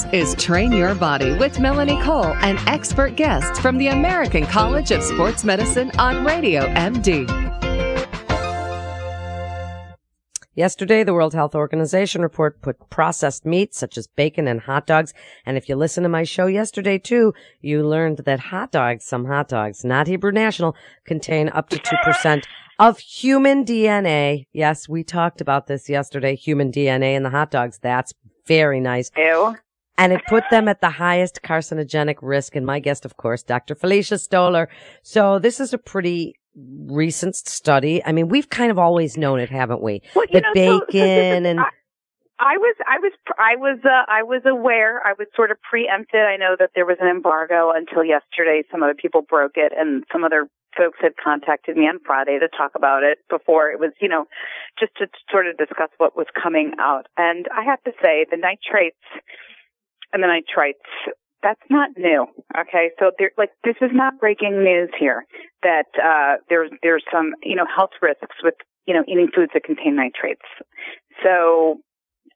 This is Train Your Body with Melanie Cole and expert guests from the American College of Sports Medicine on Radio MD. Yesterday, the World Health Organization report put processed meats such as bacon and hot dogs. And if you listen to my show yesterday too, you learned that hot dogs, some hot dogs, not Hebrew National, contain up to 2% of human DNA. Yes, we talked about this yesterday, human DNA in the hot dogs. That's very nice. Ew. And it put them at the highest carcinogenic risk. And my guest, of course, Dr. Felicia Stoler. So this is a pretty recent study. I mean, we've kind of always known it, haven't we? Well, you that know, so- so bacon is- and I, I was, I was, I was, uh, I was aware. I was sort of preempted. I know that there was an embargo until yesterday. Some other people broke it, and some other folks had contacted me on Friday to talk about it before it was, you know, just to sort of discuss what was coming out. And I have to say, the nitrates and the nitrites. That's not new. Okay. So there, like, this is not breaking news here that, uh, there's, there's some, you know, health risks with, you know, eating foods that contain nitrates. So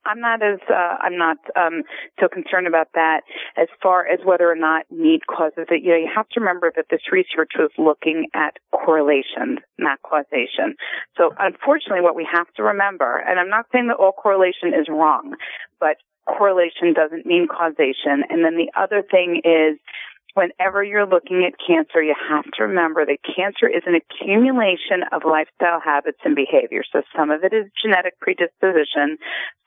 I'm not as, uh, I'm not, um, so concerned about that as far as whether or not meat causes it. You know, you have to remember that this research was looking at correlation, not causation. So unfortunately, what we have to remember, and I'm not saying that all correlation is wrong, but correlation doesn't mean causation. And then the other thing is, whenever you're looking at cancer, you have to remember that cancer is an accumulation of lifestyle habits and behavior. So some of it is genetic predisposition,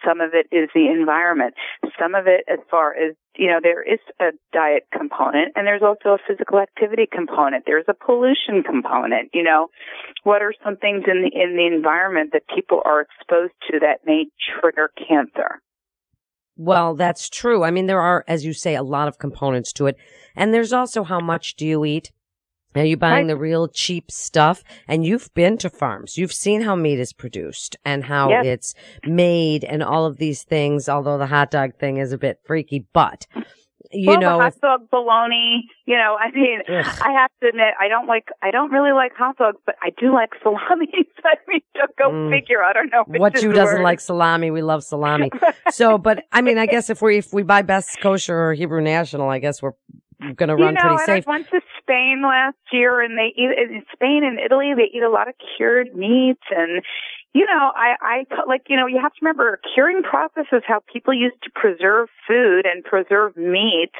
some of it is the environment, some of it as far as you know, there is a diet component and there's also a physical activity component. There's a pollution component. You know, what are some things in the, in the environment that people are exposed to that may trigger cancer? Well, that's true. I mean, there are, as you say, a lot of components to it. And there's also how much do you eat? Are you buying Right. the real cheap stuff? And you've been to farms. You've seen how meat is produced and how it's made and all of these things, although the hot dog thing is a bit freaky, but you well, know, hot dog bologna. You know, I mean, Ugh. I have to admit, I don't like, I don't really like hot dogs, but I do like salami. I mean, go Mm. figure. I don't know what you doesn't like salami, we love salami. So, but I mean, I guess if we, if we buy Best Kosher or Hebrew National, I guess we're going to run you know, pretty safe. I went to Spain last year, and they eat in Spain and Italy. They eat a lot of cured meats, and you know, I, I like, you know, you have to remember, curing process is how people used to preserve food and preserve meat,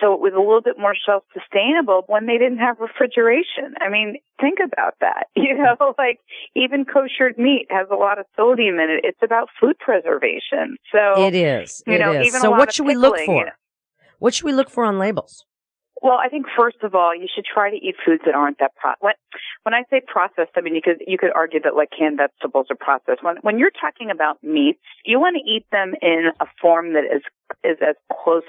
so it was a little bit more self-sustainable when they didn't have refrigeration. I mean, think about that. You know, like even koshered meat has a lot of sodium in it. It's about food preservation. So It is. you it know, is. even So what should we look for? you know. What should we look for on labels? Well, I think first of all, you should try to eat foods that aren't that pro- when, when I say processed, I mean you could you could argue that like canned vegetables are processed. When when you're talking about meats, you want to eat them in a form that is is as close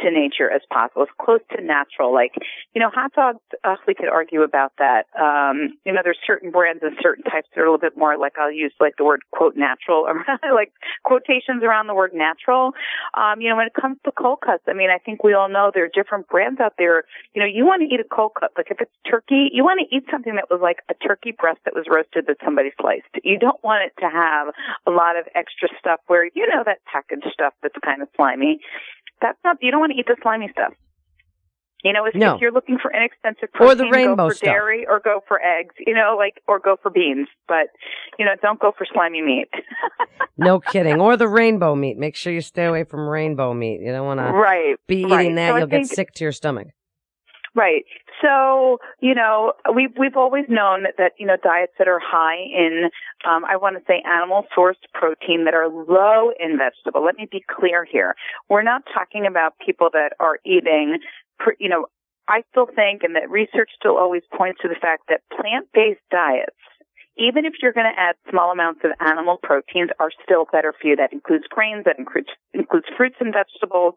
to nature as possible, as close to natural. Like, you know, hot dogs, uh, we could argue about that. Um, you know, there's certain brands and certain types that are a little bit more like I'll use like the word quote natural like quotations around the word natural. Um, you know, when it comes to cold cuts, I mean, I think we all know there are different brands out there. You know, you want to eat a cold cut. Like if it's turkey, you want to eat something that was like a turkey breast that was roasted that somebody sliced. You don't want it to have a lot of extra stuff where, you know, that packaged stuff that's kind of slimy. That's not, you don't want to eat the slimy stuff. You know, if, No. if you're looking for inexpensive protein, Or the rainbow go for stuff. dairy or go for eggs, you know, like, or go for beans. But, you know, don't go for slimy meat. No kidding. Or the rainbow meat. Make sure you stay away from rainbow meat. You don't want to right. be eating right. that. So You'll get sick to your stomach. Right. So, you know, we've, we've always known that, that, you know, diets that are high in, um, I want to say animal sourced protein that are low in vegetable. Let me be clear here. We're not talking about people that are eating, you know, I still think, and that research still always points to the fact that plant-based diets, even if you're going to add small amounts of animal proteins, are still better for you. That includes grains, that includes includes fruits and vegetables.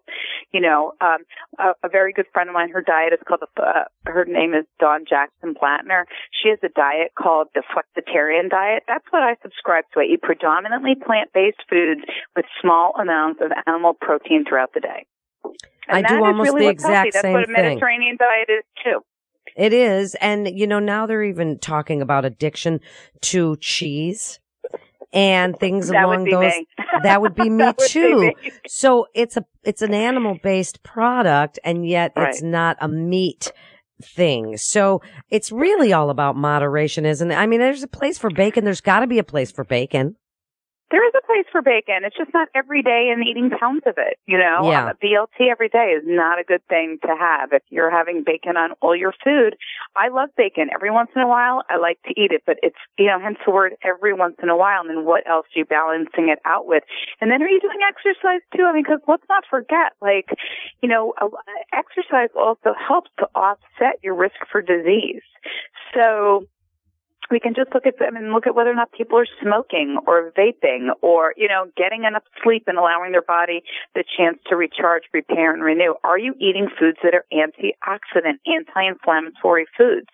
You know, um, a, a very good friend of mine, her diet is called, the, uh, her name is Dawn Jackson Blatner. She has a diet called the flexitarian diet. That's what I subscribe to. I eat predominantly plant-based foods with small amounts of animal protein throughout the day. I And do that is almost really the what's healthy. exact That's what a thing. Mediterranean diet is too. It is. And, you know, now they're even talking about addiction to cheese. and things That along those. That would be me would be too. me. So it's a it's an animal based product, and yet it's not a meat thing. So it's really all about moderation, isn't it? I mean, there's a place for bacon. There's got to be a place for bacon. There is a place for bacon. It's just not every day and eating pounds of it. You know, Yeah. Uh, BLT every day is not a good thing to have. If you're having bacon on all your food, I love bacon. Every once in a while, I like to eat it, but it's you know, hence the word every once in a while. And then what else are you balancing it out with? And then are you doing exercise too? I mean, because let's not forget, like, you know, exercise also helps to offset your risk for disease. So we can just look at them and look at whether or not people are smoking or vaping or you know getting enough sleep and allowing their body the chance to recharge, repair and renew. Are you eating foods that are antioxidant, anti-inflammatory foods?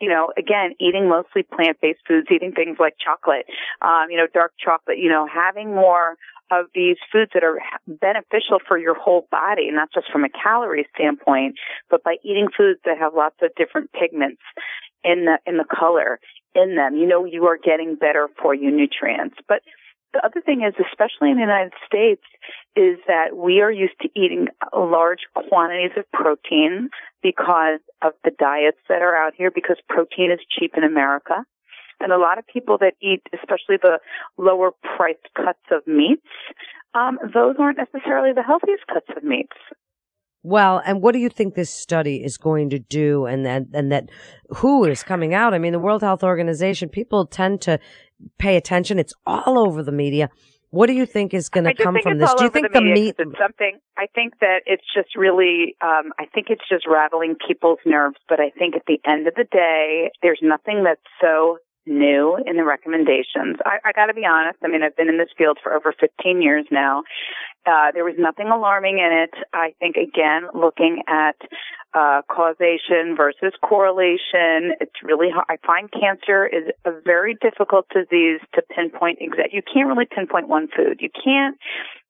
You know, again, eating mostly plant-based foods, eating things like chocolate, um, you know, dark chocolate, you know, having more of these foods that are beneficial for your whole body, not just from a calorie standpoint, but by eating foods that have lots of different pigments in the in the color in them. You know you are getting better for you nutrients. But the other thing is, especially in the United States, is that we are used to eating large quantities of protein because of the diets that are out here, because protein is cheap in America. And a lot of people that eat, especially the lower priced cuts of meats, um, those aren't necessarily the healthiest cuts of meats. Well, and what do you think this study is going to do? And that, and that who is coming out? I mean, the World Health Organization, people tend to pay attention. It's all over the media. What do you think is going to come from this? Do you think the, the, meat? It's something. I think that it's just really. Um, I think it's just rattling people's nerves. But I think at the end of the day, there's nothing that's so new in the recommendations. I, I got to be honest. I mean, I've been in this field for over 15 years now. Uh, there was nothing alarming in it. I think again, looking at uh, causation versus correlation, it's really hard. I find cancer is a very difficult disease to pinpoint exact. You can't really pinpoint one food. You can't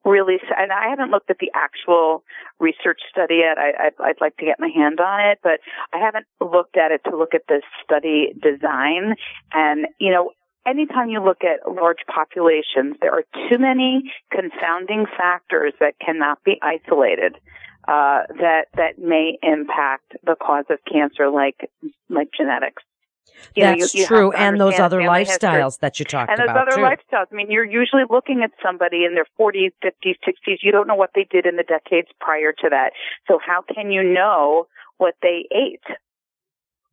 really, and I haven't looked at the actual research study yet. I, I'd, I'd like to get my hand on it, but I haven't looked at it to look at the study design. And, you know, anytime you look at large populations, there are too many confounding factors that cannot be isolated. Uh, that that may impact the cause of cancer, like like genetics. You know, you- That's you true. And those other family history lifestyles that you talked about. and those about other too. lifestyles. I mean, you're usually looking at somebody in their 40s, 50s, 60s. You don't know what they did in the decades prior to that. So how can you know what they ate?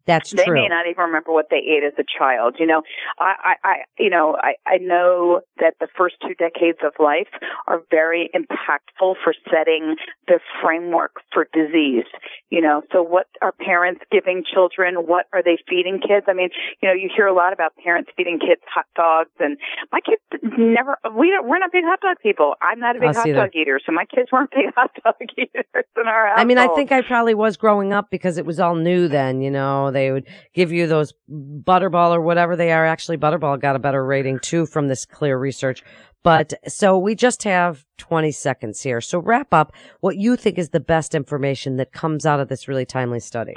That's they true. may not even remember what they ate as a child. You know, I, I, I you know, I, I know that the first two decades of life are very impactful for setting the framework for disease. You know, so what are parents giving children? What are they feeding kids? I mean, you know, you hear a lot about parents feeding kids hot dogs, and my kids never. We don't. We're not big hot dog people. I'm not a big Us hot dog eater, so my kids weren't big hot dog eaters in our house. I mean, I think I probably was growing up because it was all new then, you know, they would give you those butterball or whatever they are. Actually, butterball got a better rating too from this clear research. But so we just have 20 seconds here. So wrap up what you think is the best information that comes out of this really timely study.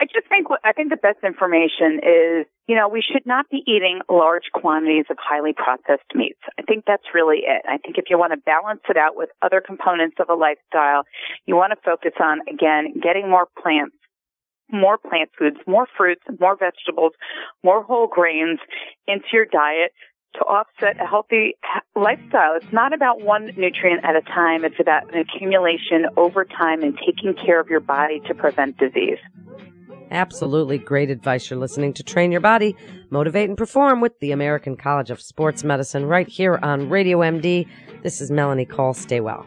I just think I think the best information is, you know, we should not be eating large quantities of highly processed meats. I think that's really it. I think if you want to balance it out with other components of a lifestyle, you want to focus on again getting more plants, more plant foods, more fruits, more vegetables, more whole grains into your diet to offset a healthy lifestyle. It's not about one nutrient at a time. It's about an accumulation over time and taking care of your body to prevent disease. Absolutely great advice. You're listening to Train Your Body, Motivate and Perform with the American College of Sports Medicine right here on Radio MD. This is Melanie Cole. Stay well.